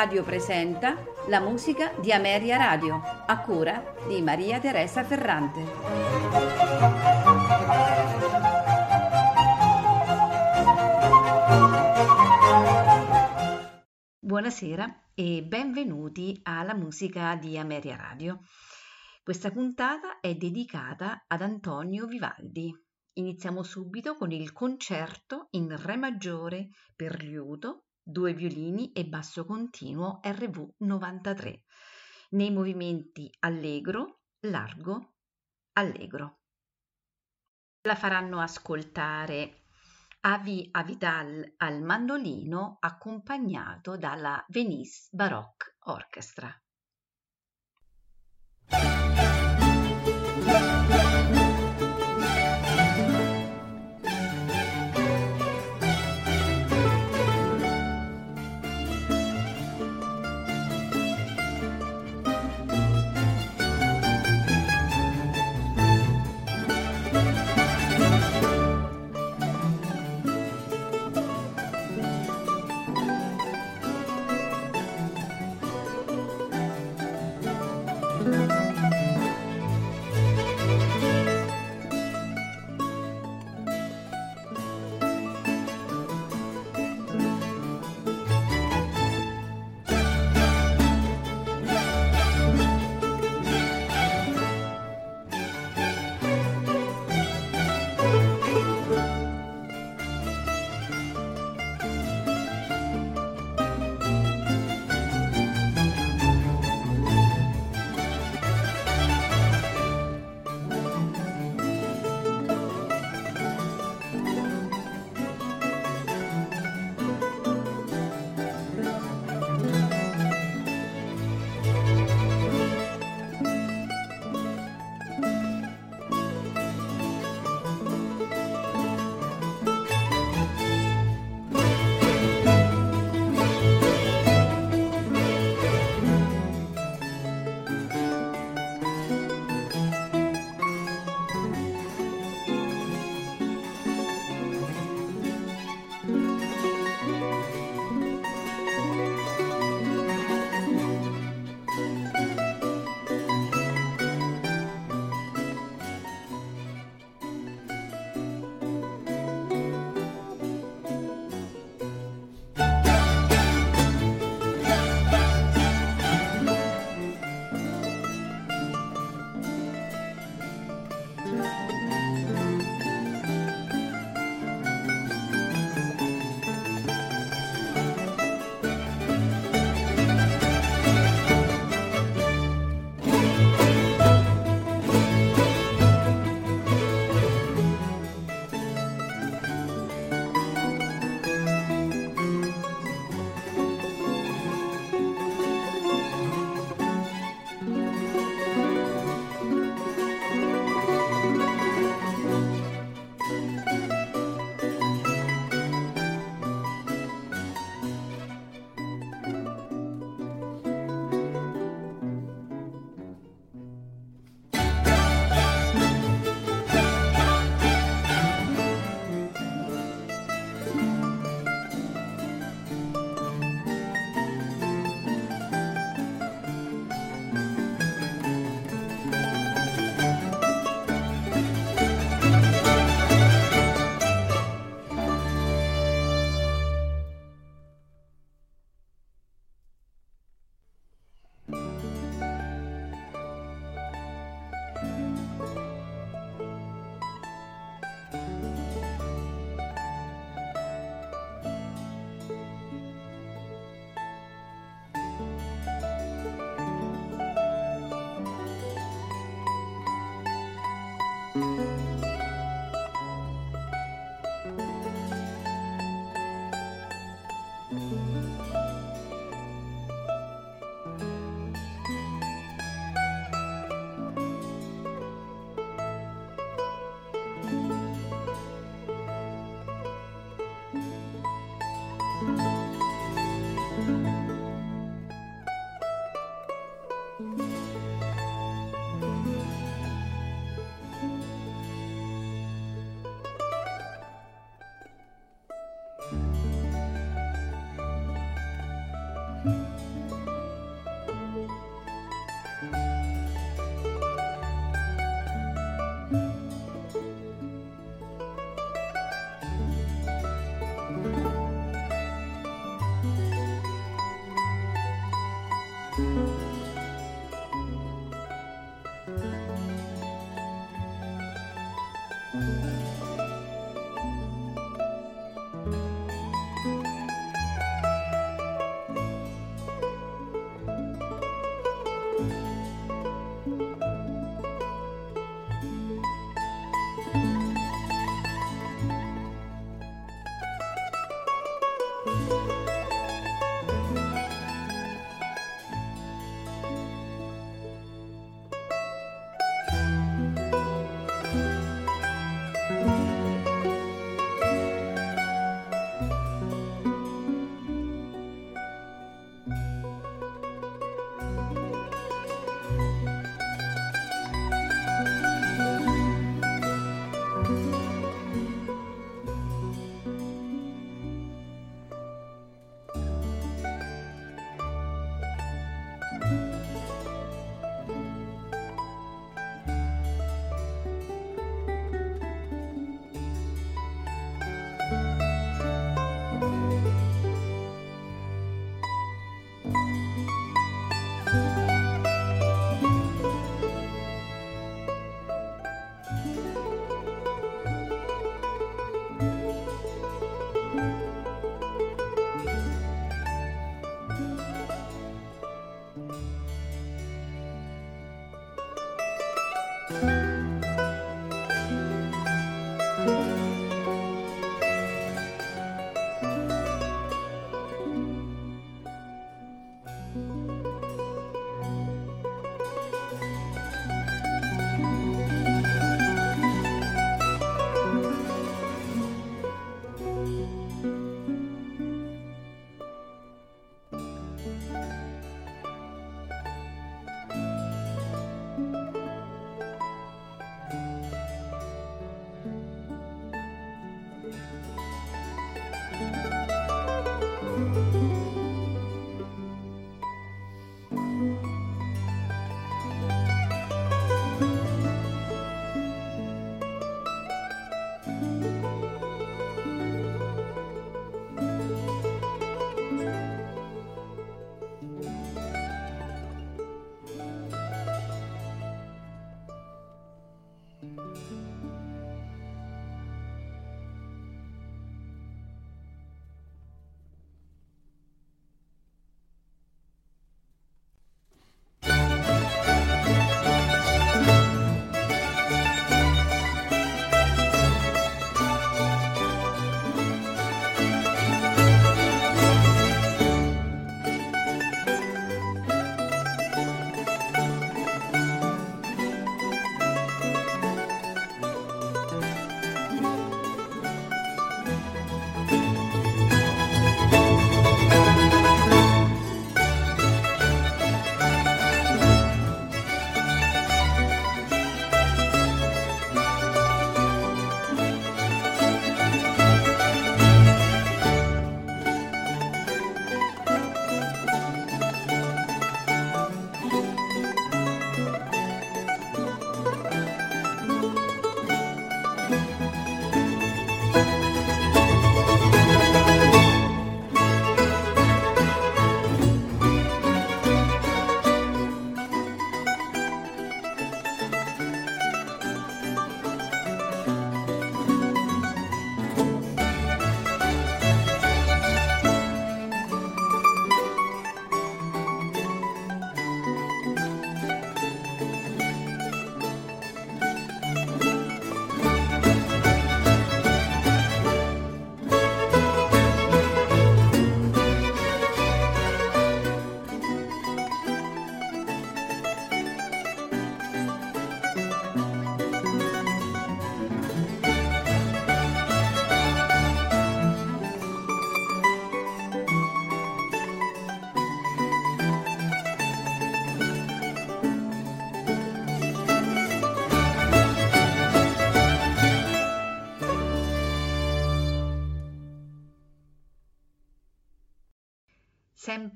Radio presenta la musica di Ameria Radio, a cura di Maria Teresa Ferrante. Buonasera e benvenuti alla musica di Ameria Radio. Questa puntata è dedicata ad Antonio Vivaldi. Iniziamo subito con il concerto in Re maggiore per liuto due violini e basso continuo RV 93 nei movimenti allegro, largo, allegro. La faranno ascoltare Avi Avidal al mandolino accompagnato dalla Venice Baroque Orchestra.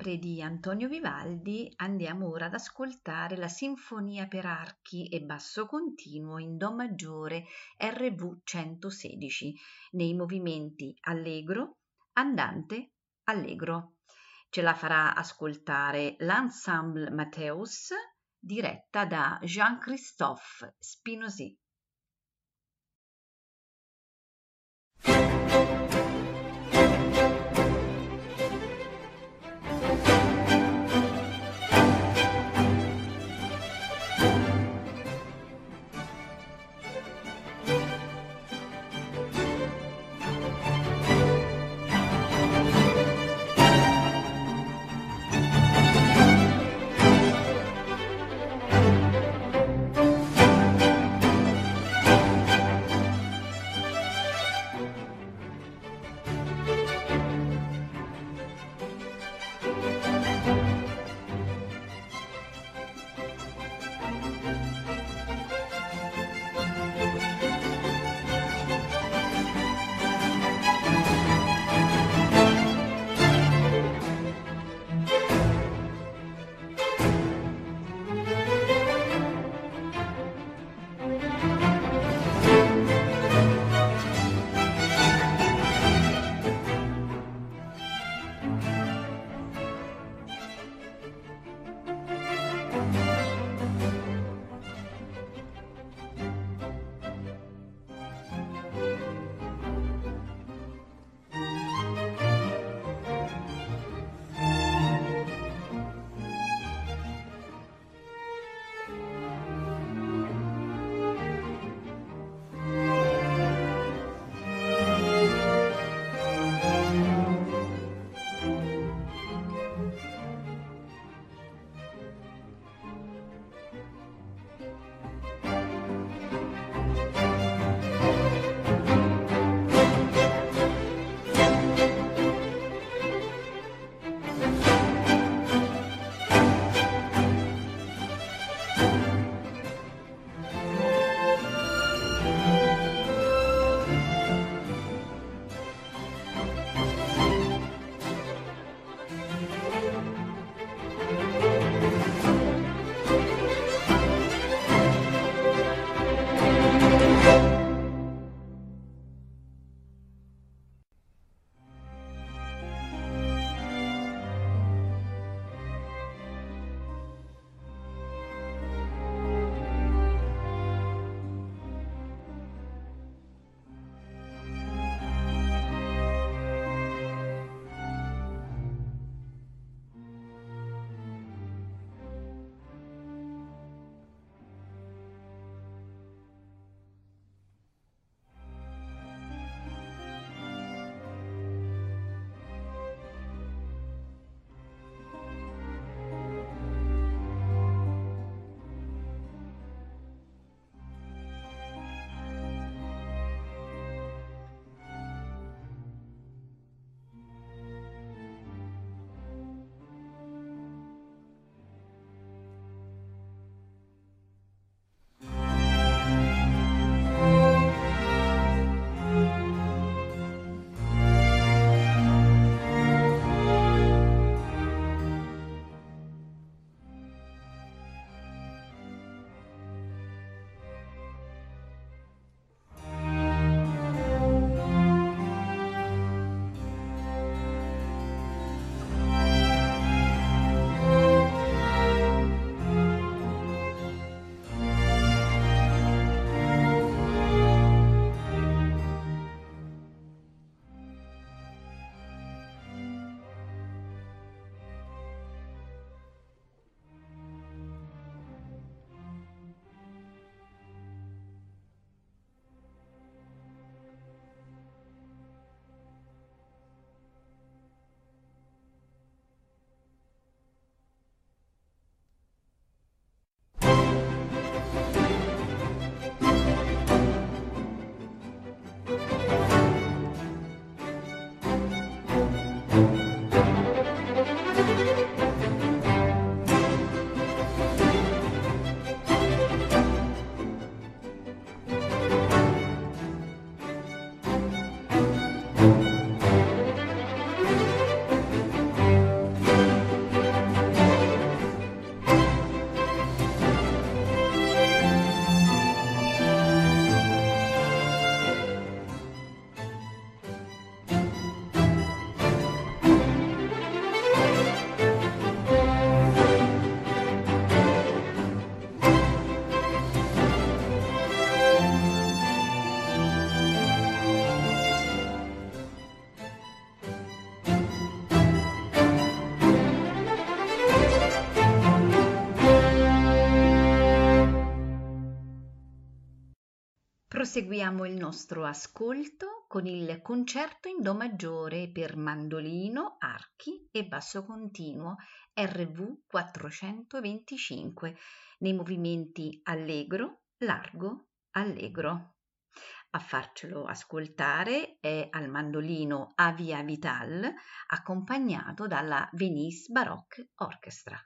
Sempre di Antonio Vivaldi andiamo ora ad ascoltare la Sinfonia per archi e basso continuo in Do maggiore RV 116 nei movimenti allegro, andante, allegro. Ce la farà ascoltare l'Ensemble Matthäus diretta da Jean-Christophe Spinozzi. Proseguiamo il nostro ascolto con il concerto in Do maggiore per mandolino, archi e basso continuo RV 425 nei movimenti allegro, largo, allegro. A farcelo ascoltare è al mandolino Avia Vital accompagnato dalla Venice Baroque Orchestra.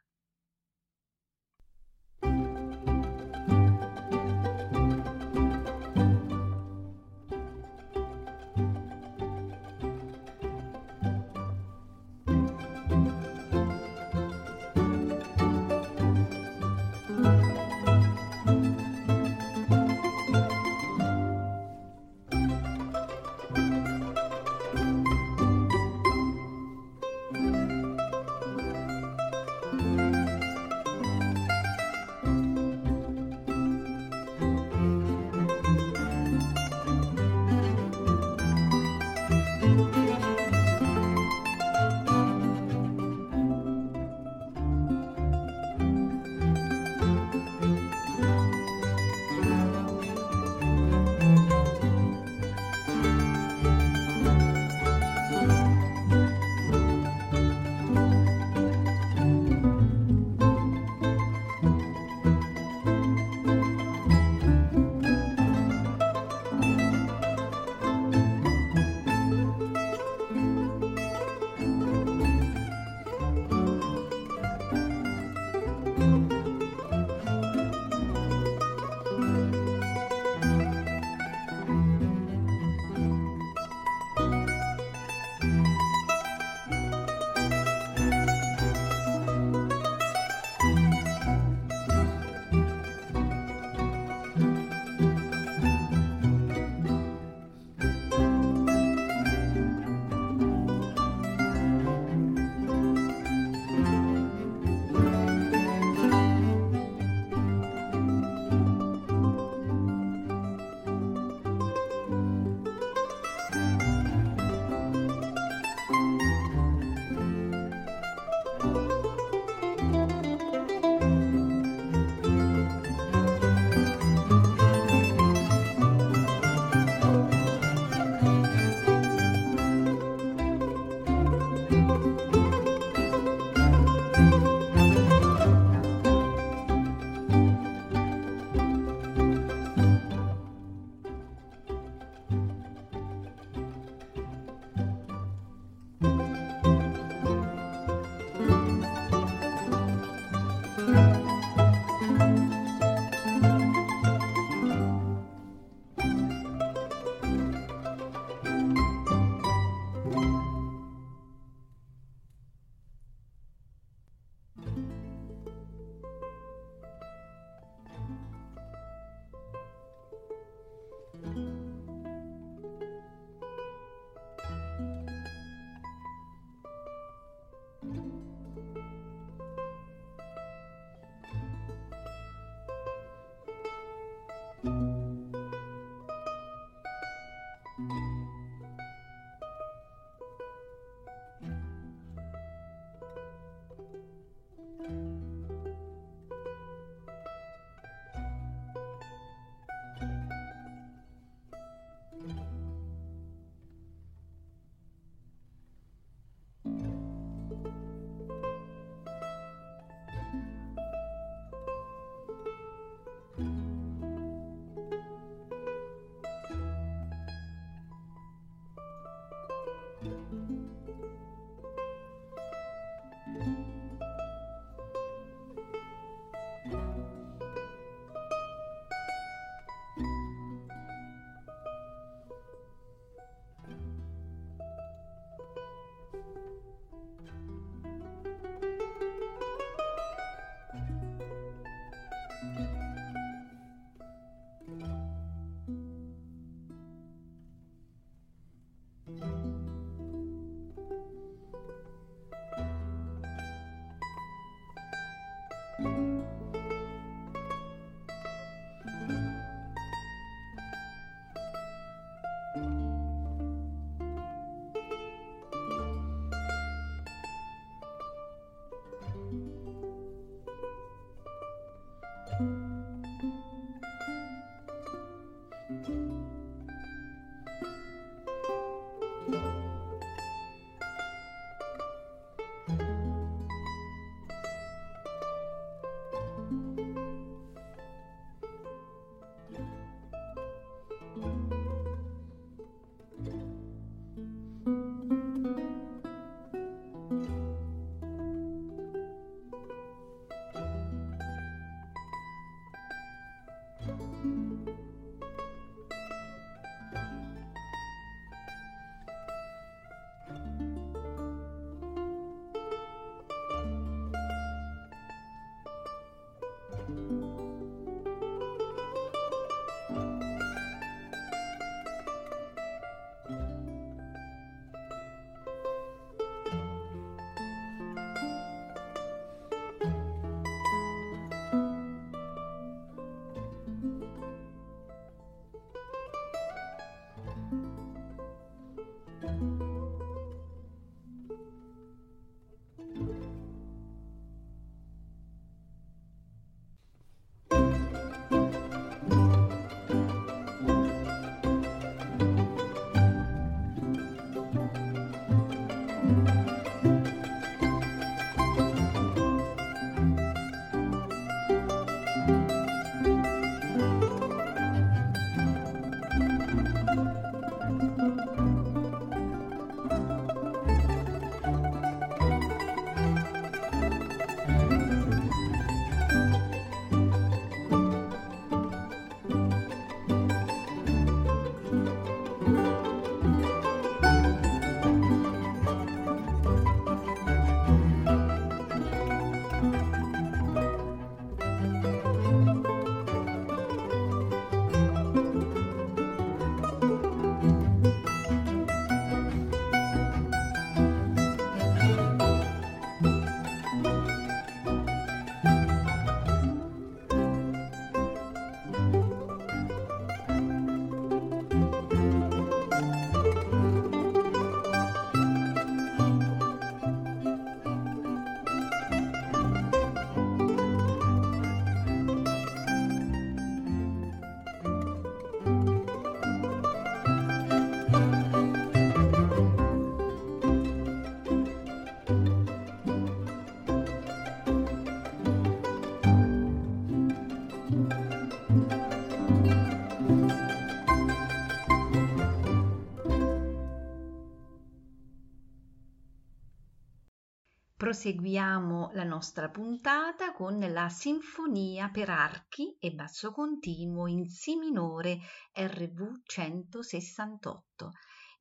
Proseguiamo la nostra puntata con la Sinfonia per archi e basso continuo in Si minore RV 168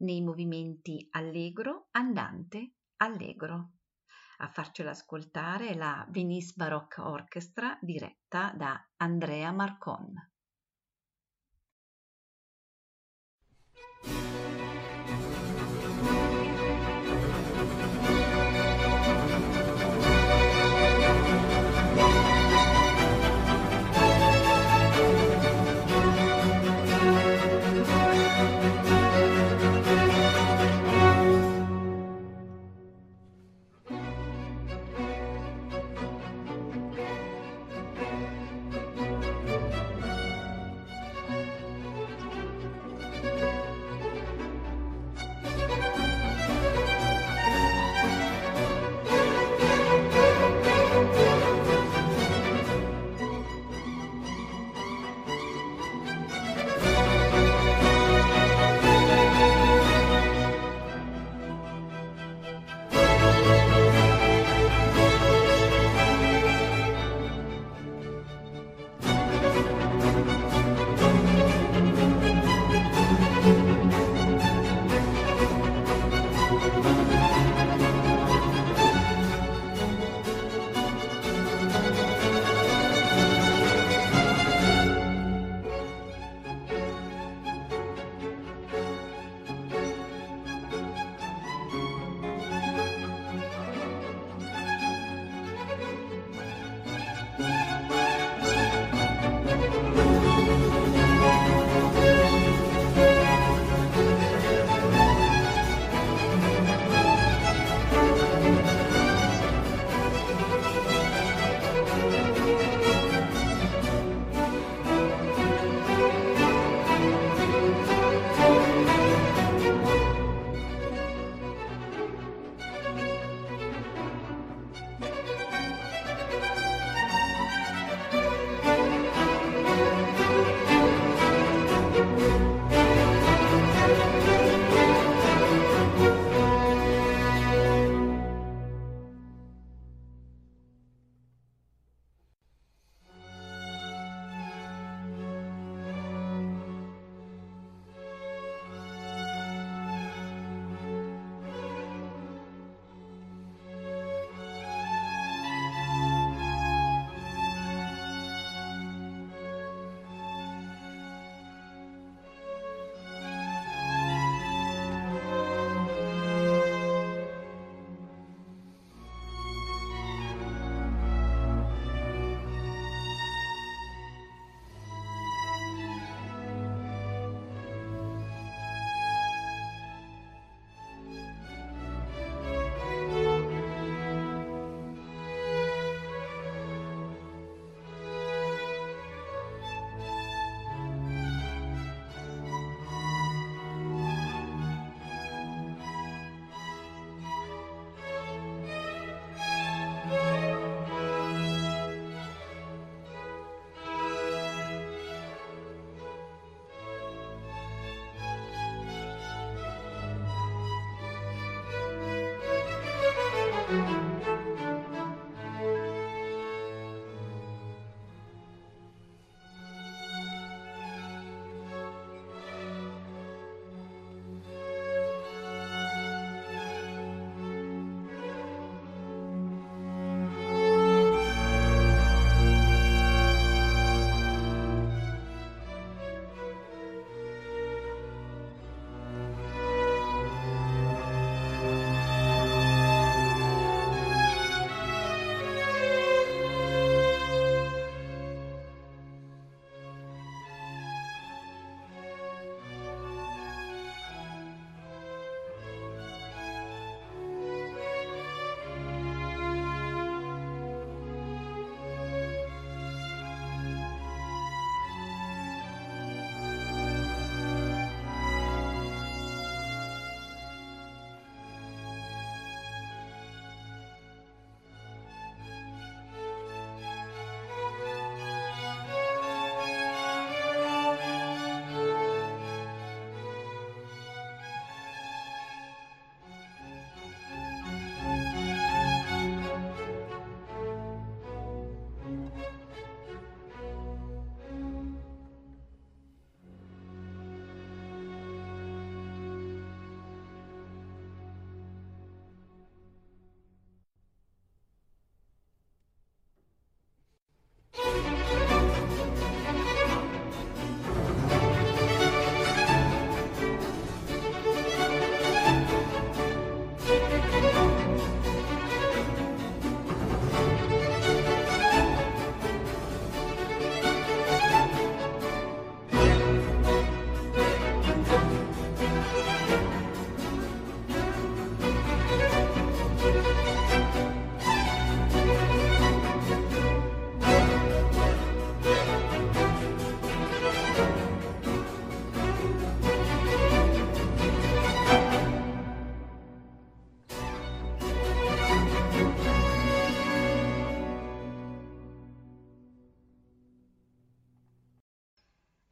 nei movimenti allegro, andante, allegro. A farcela ascoltare la Venice Baroque Orchestra diretta da Andrea Marcon.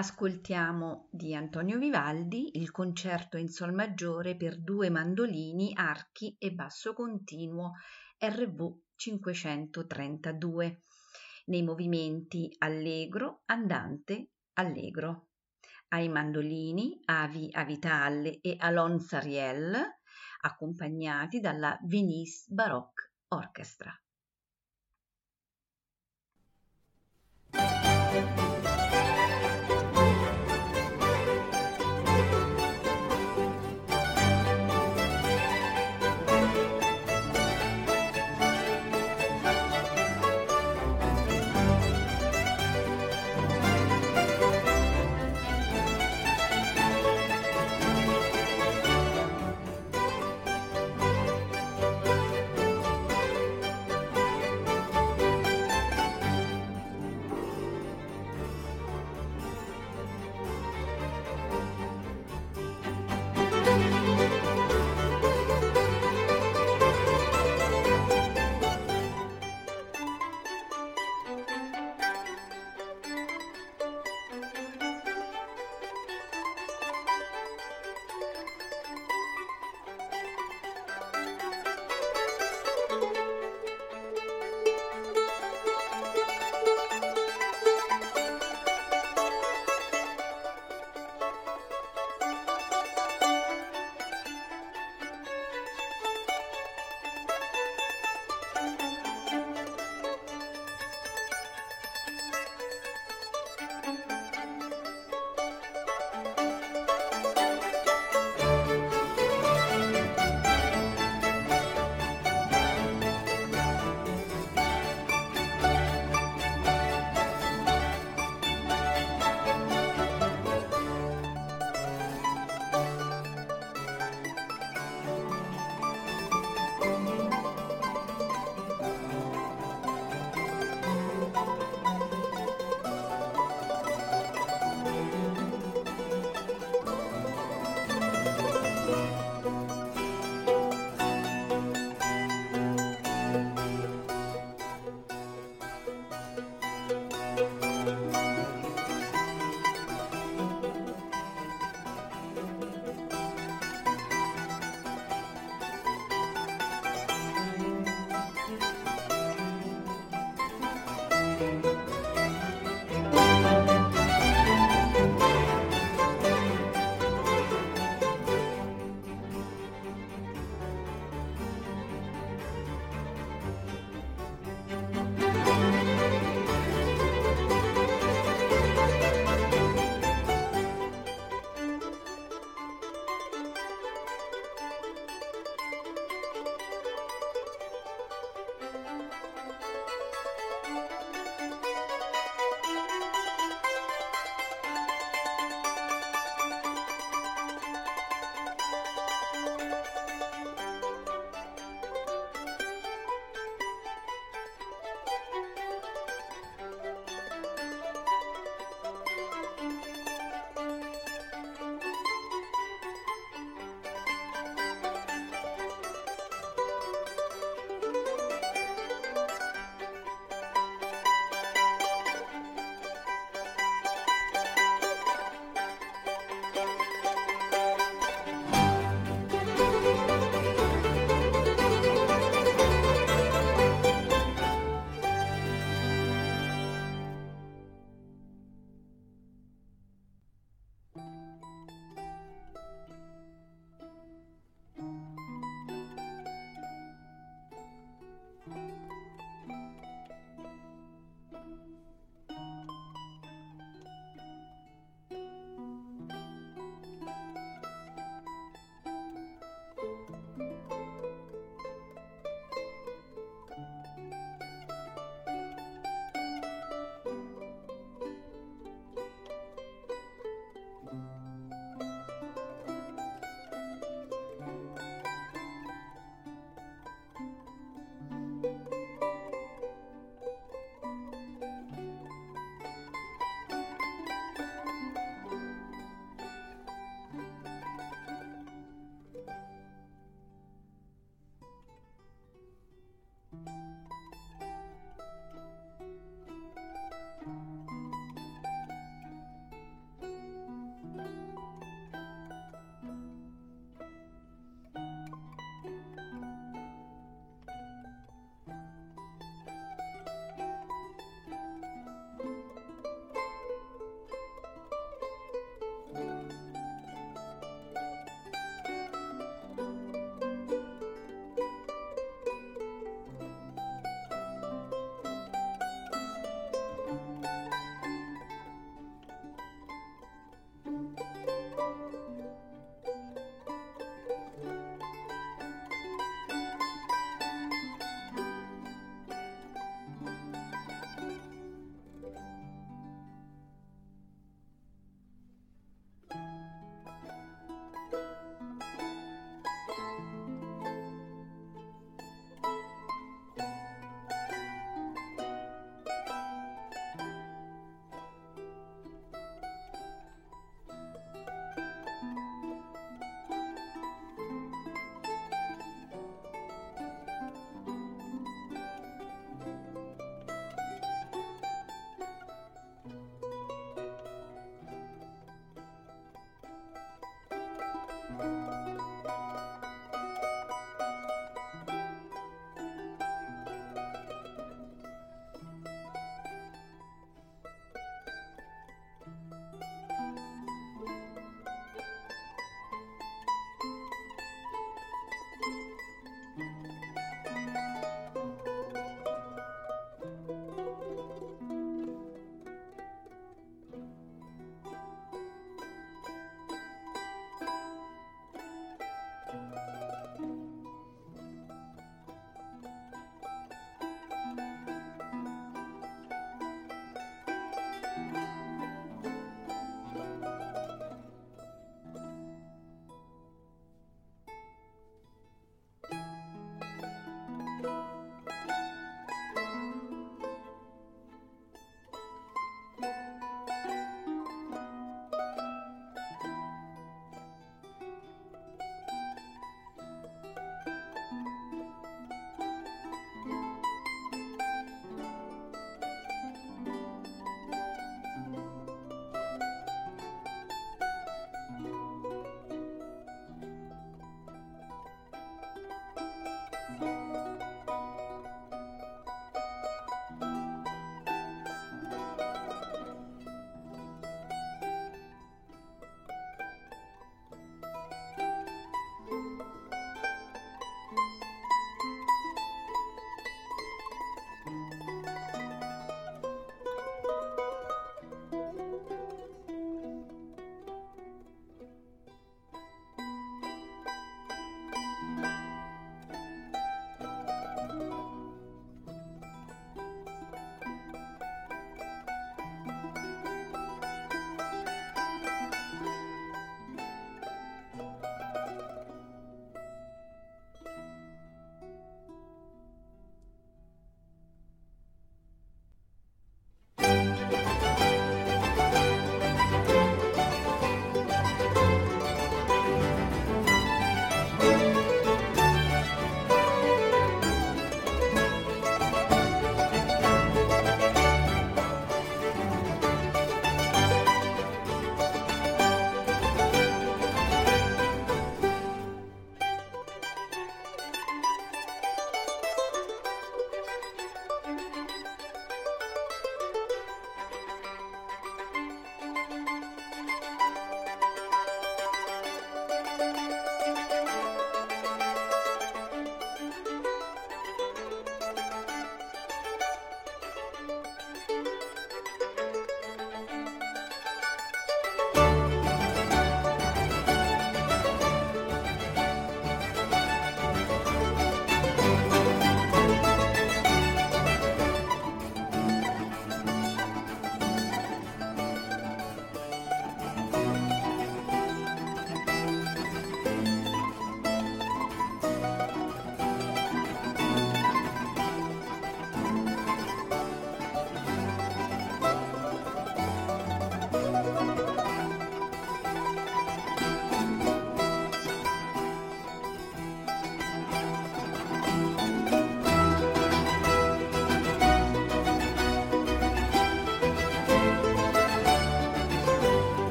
Ascoltiamo di Antonio Vivaldi il concerto in sol maggiore per due mandolini, archi e basso continuo RV 532 nei movimenti allegro, andante, allegro. Ai mandolini Avi Avitalle e Alon Sariel, accompagnati dalla Venice Baroque Orchestra.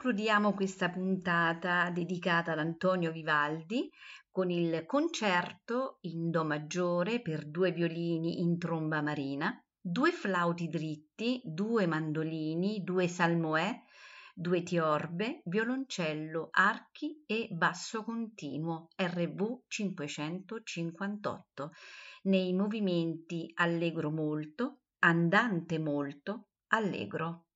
Concludiamo questa puntata dedicata ad Antonio Vivaldi con il concerto in Do maggiore per due violini in tromba marina, due flauti dritti, due mandolini, due salmoè, due tiorbe, violoncello, archi e basso continuo RV 558 nei movimenti allegro molto, andante molto, allegro.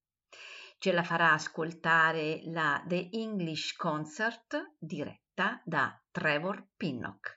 Ce la farà ascoltare la The English Concert diretta da Trevor Pinnock.